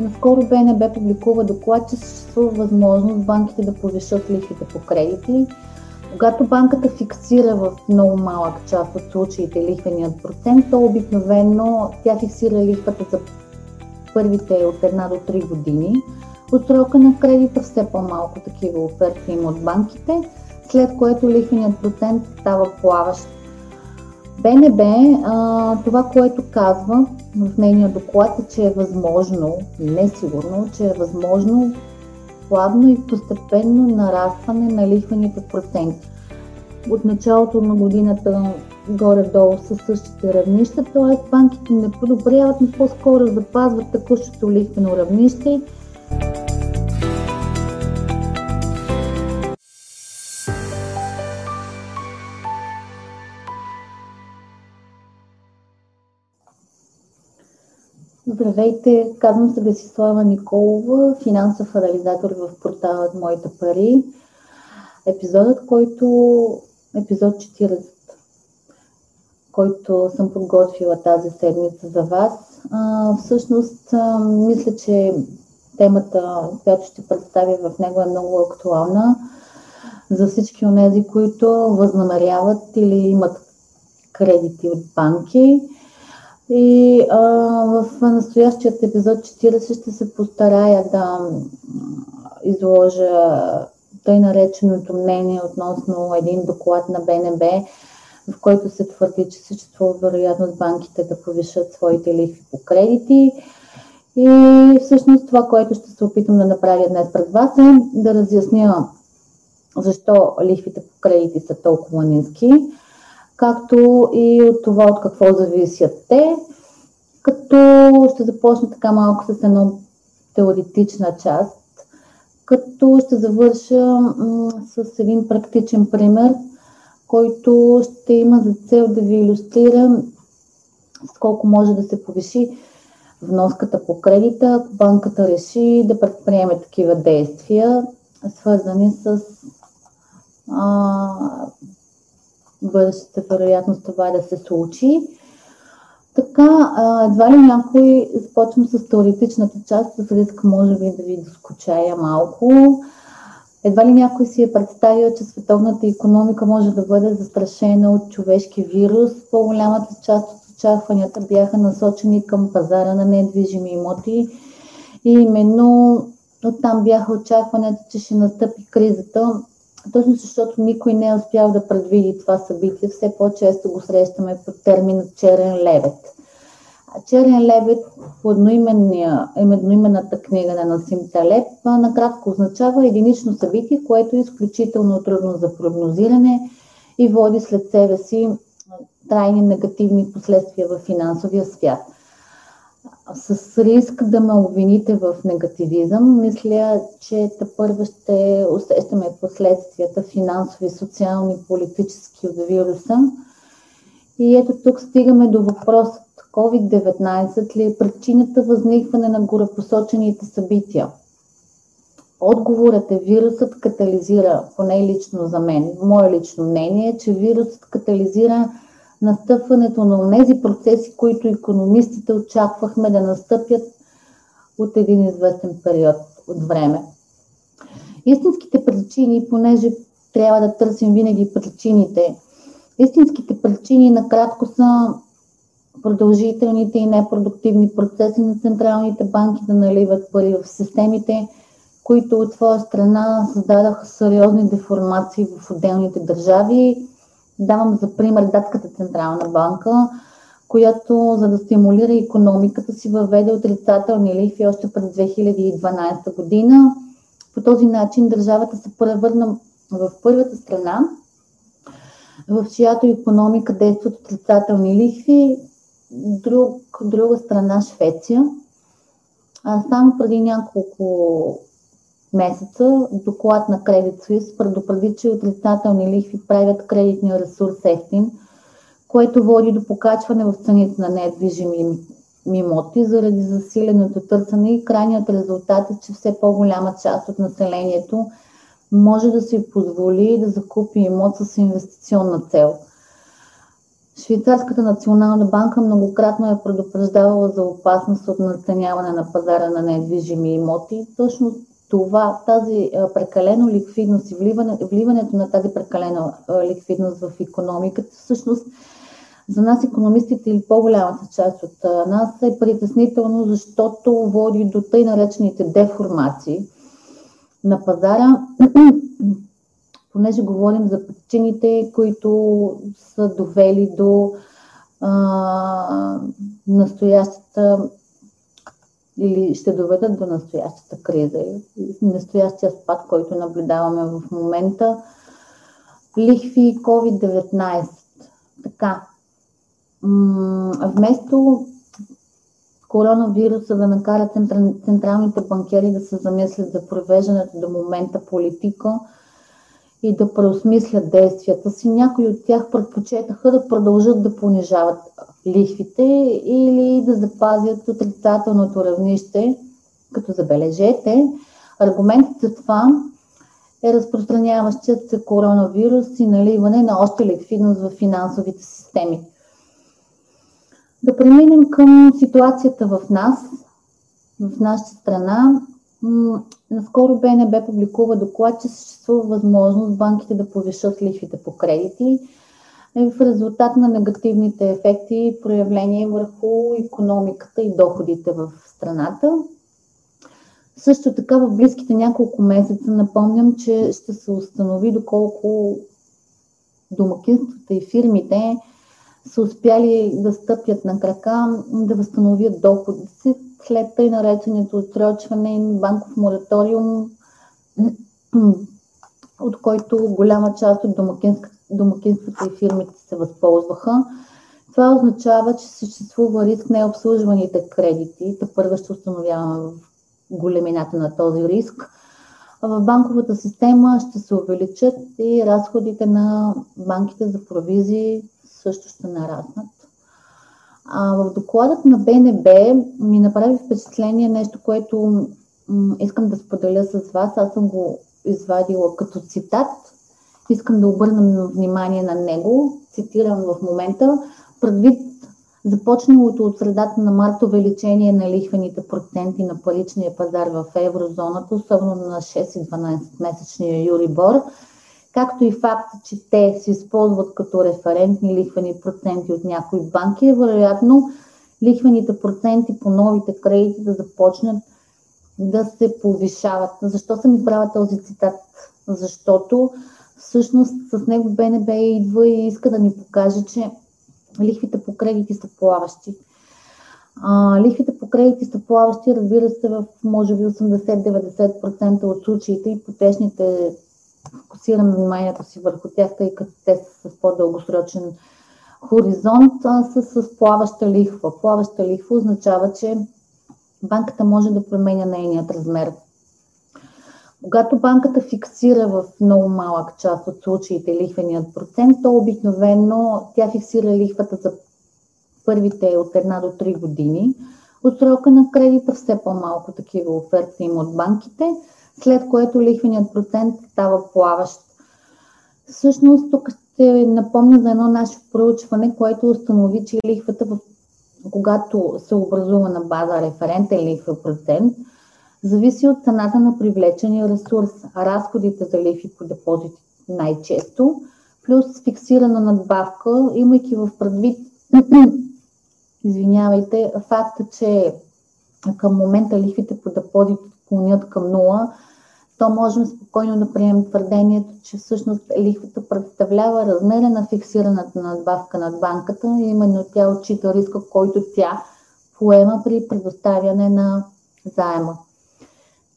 наскоро БНБ публикува доклад, че съществува възможност банките да повишат лихвите по кредити. Когато банката фиксира в много малък част от случаите лихвеният процент, то обикновено тя фиксира лихвата за първите от една до 3 години. От срока на кредита все по-малко такива оферти има от банките, след което лихвеният процент става плаващ БНБ, а, това, което казва в нейния доклад е, че е възможно, не сигурно, че е възможно плавно и постепенно нарастване на лихвените проценти. От началото на годината горе-долу са същите равнища, т.е. банките не подобряват, но по-скоро запазват текущото лихвено равнище Здравейте, казвам се Десислава Николова, финансов анализатор в порталът Моите пари. Епизодът, който епизод 40, който съм подготвила тази седмица за вас. Всъщност, мисля, че темата, която ще представя в него е много актуална за всички от тези, които възнамеряват или имат кредити от банки и а, в настоящият епизод 40 ще се постарая да изложа тъй нареченото мнение относно един доклад на БНБ, в който се твърди, че съществува вероятност банките да повишат своите лихви по кредити. И всъщност това, което ще се опитам да направя днес пред вас е да разясня защо лихвите по кредити са толкова ниски както и от това от какво зависят те, като ще започна така малко с една теоретична част, като ще завърша м- с един практичен пример, който ще има за цел да ви иллюстрира с колко може да се повиши вноската по кредита, ако банката реши да предприеме такива действия, свързани с а, бъдещата вероятност това да се случи. Така, едва ли някой, започвам с теоретичната част, с риск може би да ви доскочая малко. Едва ли някой си е представил, че световната економика може да бъде застрашена от човешки вирус. По-голямата част от очакванията бяха насочени към пазара на недвижими имоти и именно оттам бяха очакванията, че ще настъпи кризата точно защото никой не е успял да предвиди това събитие, все по-често го срещаме под термина черен лебед. Черен лебед по едноименната книга на Насим Талеб. Накратко означава единично събитие, което е изключително трудно за прогнозиране и води след себе си трайни негативни последствия в финансовия свят – с риск да ме обвините в негативизъм, мисля, че първо ще усещаме последствията финансови, социални, политически от вируса. И ето тук стигаме до въпросът COVID-19 ли е причината възникване на горепосочените събития? Отговорът е вирусът катализира, поне лично за мен, мое лично мнение е, че вирусът катализира настъпването на тези процеси, които економистите очаквахме да настъпят от един известен период от време. Истинските причини, понеже трябва да търсим винаги причините, истинските причини накратко са продължителните и непродуктивни процеси на централните банки да наливат пари в системите, които от своя страна създадаха сериозни деформации в отделните държави Давам за пример Датската централна банка, която за да стимулира економиката си въведе отрицателни лихви още през 2012 година. По този начин държавата се превърна в първата страна, в чиято економика действат отрицателни лихви, друг, друга страна Швеция. А само преди няколко месеца доклад на Credit Suisse предупреди, че отрицателни лихви правят кредитния ресурс ефтин, което води до покачване в цените на недвижими имоти заради засиленото търсене и крайният резултат е, че все по-голяма част от населението може да си позволи да закупи имот с инвестиционна цел. Швейцарската национална банка многократно е предупреждавала за опасност от наценяване на пазара на недвижими имоти. Точно това, тази прекалено ликвидност и вливане, вливането на тази прекалена ликвидност в економиката, всъщност за нас економистите или по-голямата част от нас е притеснително, защото води до тъй наречените деформации на пазара, понеже говорим за причините, които са довели до а, настоящата или ще доведат до настоящата криза, настоящия спад, който наблюдаваме в момента. Лихви COVID-19. Така, вместо коронавируса да накара централните банкери да се замислят за провеждането до момента политика и да преосмислят действията си, някои от тях предпочетаха да продължат да понижават лихвите или да запазят отрицателното равнище, като забележете. Аргументът за това е разпространяващият се коронавирус и наливане на още ликвидност в финансовите системи. Да преминем към ситуацията в нас, в нашата страна. Наскоро БНБ публикува доклад, че съществува възможност банките да повишат лихвите по кредити в резултат на негативните ефекти и проявления върху економиката и доходите в страната. Също така в близките няколко месеца напомням, че ще се установи доколко домакинствата и фирмите са успяли да стъпят на крака, да възстановят доходите си след тъй нареченото отсрочване банков мораториум, от който голяма част от домакинствата и фирмите се възползваха. Това означава, че съществува риск необслужваните кредити. Те първо ще установяваме големината на този риск. В банковата система ще се увеличат и разходите на банките за провизии също ще нараснат. А в докладът на БНБ ми направи впечатление нещо, което искам да споделя с вас. Аз съм го извадила като цитат. Искам да обърна внимание на него. Цитирам в момента. Предвид започналото от средата на март увеличение на лихвените проценти на паричния пазар в еврозоната, особено на 6 и 12 месечния Юрибор, както и факта, че те се използват като референтни лихвени проценти от някои банки, е вероятно лихвените проценти по новите кредити да започнат да се повишават. Защо съм избрала този цитат? Защото всъщност с него БНБ идва и иска да ни покаже, че лихвите по кредити са плаващи. А, лихвите по кредити са плаващи, разбира се, в може би 80-90% от случаите ипотечните фокусирам вниманието си върху тях, тъй като те са с по-дългосрочен хоризонт, а са с плаваща лихва. Плаваща лихва означава, че банката може да променя нейният размер. Когато банката фиксира в много малък част от случаите лихвеният процент, то обикновено тя фиксира лихвата за първите от една до три години. От срока на кредита все по-малко такива оферти има от банките – след което лихвеният процент става плаващ. Всъщност, тук ще напомня за едно наше проучване, което установи, че лихвата, когато се образува на база референтен лихва процент, зависи от цената на привлечения ресурс, разходите за лихви по депозити най-често, плюс фиксирана надбавка, имайки в предвид, извинявайте, факта, че към момента лихвите по депозит клонят към нула, то можем спокойно да приемем твърдението, че всъщност лихвата представлява размера на фиксираната надбавка над банката именно тя отчита риска, който тя поема при предоставяне на заема.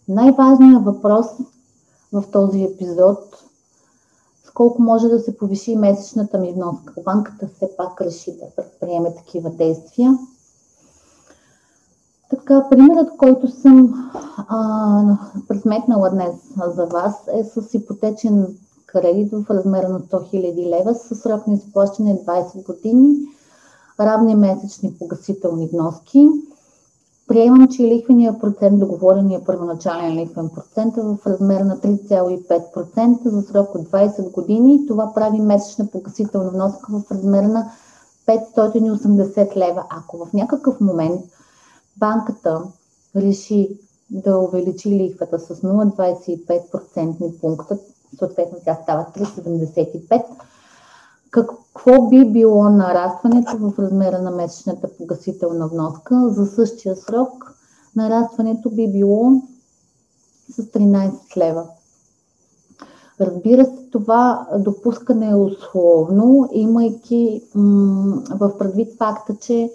Най-важният въпрос в този епизод с колко може да се повиши месечната ми вноска. Банката все пак реши да предприеме такива действия. Така, примерът, който съм а, пресметнала днес за вас е с ипотечен кредит в размера на 100 000 лева с срок на изплащане 20 години, равни месечни погасителни вноски. Приемам, че лихвения процент, договорения първоначален лихвен процент е в размер на 3,5% за срок от 20 години. Това прави месечна погасителна вноска в размер на 580 лева. Ако в някакъв момент банката реши да увеличи лихвата с 0,25% пункта, съответно тя става 3,75%, какво би било нарастването в размера на месечната погасителна вноска? За същия срок нарастването би било с 13 лева. Разбира се, това допускане е условно, имайки м- в предвид факта, че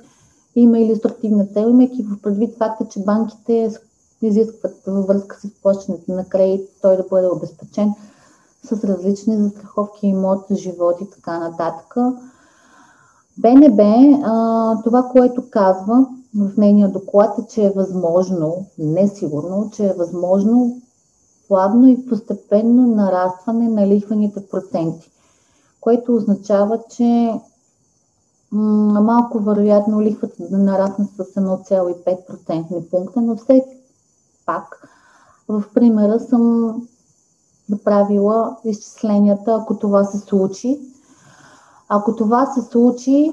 има иллюстративна цел, имайки в предвид факта, че банките изискват във връзка с изплащането на кредит той да бъде обезпечен с различни застраховки, имот, живот и така нататък. БНБ, това, което казва в нейния доклад е, че е възможно, не сигурно, че е възможно плавно и постепенно нарастване на лихвените проценти, което означава, че малко вероятно лихвата да нарасне с 1,5% пункта, но все пак в примера съм направила изчисленията, ако това се случи. Ако това се случи,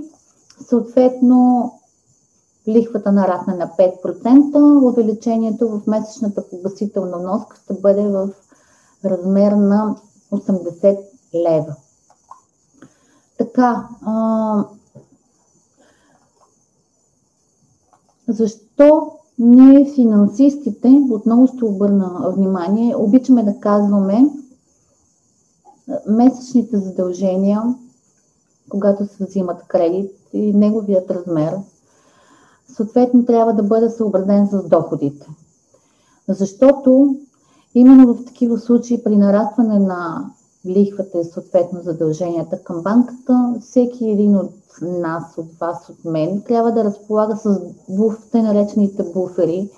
съответно лихвата нарасне на 5%, увеличението в месечната погасителна вноска ще бъде в размер на 80 лева. Така, а, защо ние финансистите, отново ще обърна внимание, обичаме да казваме месечните задължения, когато се взимат кредит и неговият размер, съответно трябва да бъде съобразен с доходите. Защото именно в такива случаи при нарастване на лихвата и съответно задълженията към банката, всеки един от нас, от вас, от мен, трябва да разполага с буф, те наречените буфери,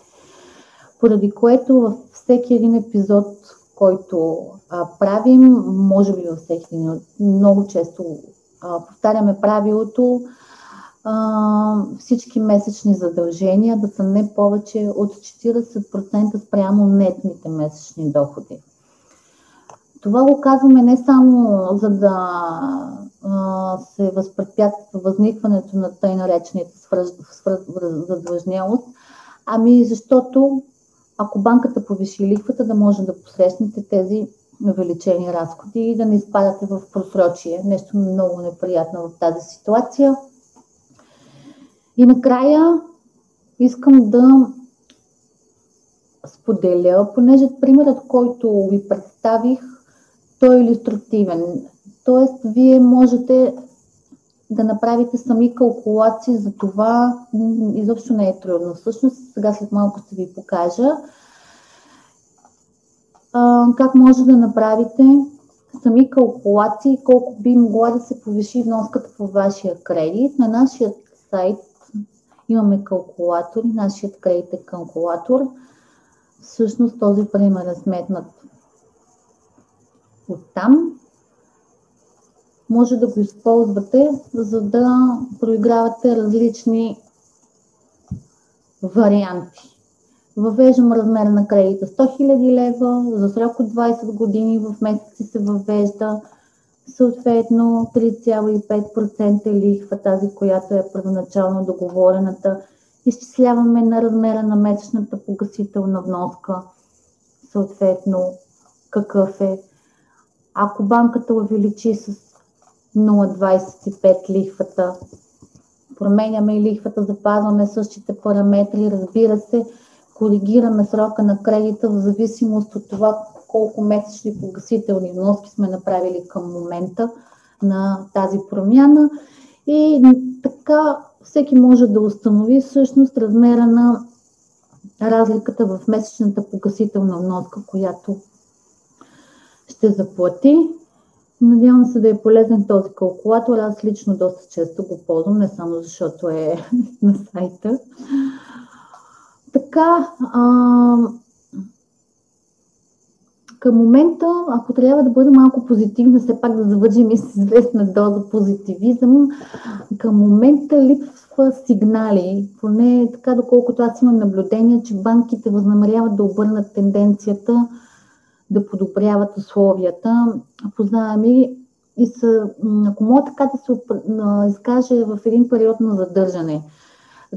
поради което във всеки един епизод, който а, правим, може би във всеки един, много често а, повтаряме правилото, а, всички месечни задължения да са не повече от 40% спрямо нетните месечни доходи. Това го казваме не само за да а, се възпрепятства възникването на тъй наречените задлъжнялост, ами защото ако банката повиши лихвата, да може да посрещнете тези увеличени разходи и да не изпадате в просрочие. Нещо много неприятно в тази ситуация. И накрая искам да споделя, понеже примерът, който ви представих, той е иллюстративен. Тоест, вие можете да направите сами калкулации за това. Изобщо не е трудно. Всъщност, сега след малко ще ви покажа как може да направите сами калкулации, колко би могла да се повиши вноската по вашия кредит. На нашия сайт имаме калкулатори, нашият кредит е калкулатор. Всъщност този пример е сметнат оттам може да го използвате, за да проигравате различни варианти. Въвеждам размер на кредита 100 000 лева, за срок от 20 години в месеци се въвежда съответно 3,5% лихва, тази, която е първоначално договорената. Изчисляваме на размера на месечната погасителна вноска, съответно какъв е. Ако банката увеличи с 0,25 лихвата. Променяме и лихвата, запазваме същите параметри, разбира се, коригираме срока на кредита в зависимост от това колко месечни погасителни вноски сме направили към момента на тази промяна. И така всеки може да установи всъщност размера на разликата в месечната погасителна вноска, която ще заплати. Надявам се да е полезен този калкулатор. Аз лично доста често го ползвам, не само защото е на сайта. Така, а, към момента, ако трябва да бъда малко позитивна, все пак да завършим и с известна доза позитивизъм, към момента липсва сигнали, поне така доколкото аз имам наблюдение, че банките възнамеряват да обърнат тенденцията да подобряват условията по заеми и са, ако мога така да се изкаже, в един период на задържане.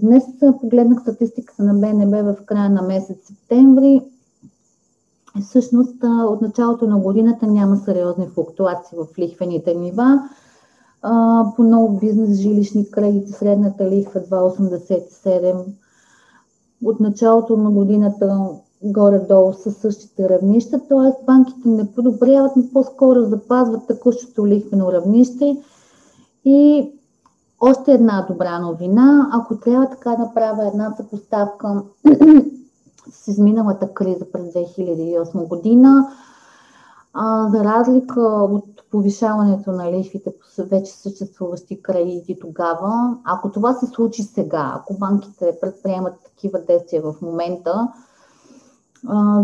Днес погледнах статистиката на БНБ в края на месец септември. Всъщност от началото на годината няма сериозни флуктуации в лихвените нива. По много бизнес жилищни кредити средната лихва 2,87. От началото на годината горе-долу са същите равнища, т.е. банките не подобряват, но по-скоро запазват текущото лихвено равнище. И още една добра новина, ако трябва така да направя една съпоставка с изминалата криза през 2008 година, а, за разлика от повишаването на лихвите по вече съществуващи кредити тогава, ако това се случи сега, ако банките предприемат такива действия в момента,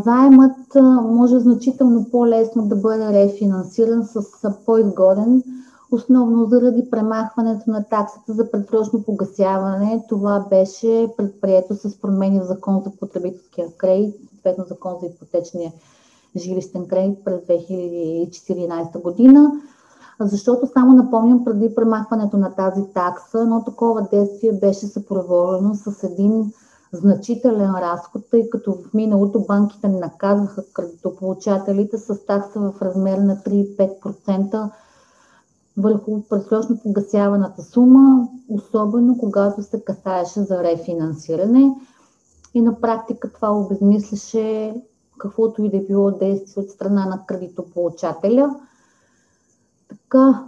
заемът може значително по-лесно да бъде рефинансиран с по-изгоден, основно заради премахването на таксата за предсрочно погасяване. Това беше предприето с промени в закон за потребителския кредит, съответно закон за ипотечния жилищен кредит през 2014 година. Защото само напомням, преди премахването на тази такса, но такова действие беше съпроводено с един значителен разход, тъй като в миналото банките наказаха кредитополучателите с такса в размер на 3-5% върху предсрочно погасяваната сума, особено когато се касаеше за рефинансиране. И на практика това обезмисляше каквото и да било действие от страна на кредитополучателя. Така,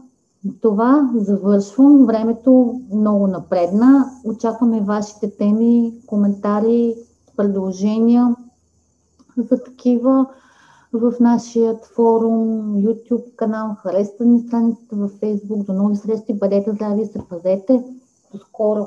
това завършвам. Времето много напредна. Очакваме вашите теми, коментари, предложения за такива в нашия форум, YouTube канал. Харесате ни страницата във Facebook. До нови срещи. Бъдете здрави и се пазете. До скоро!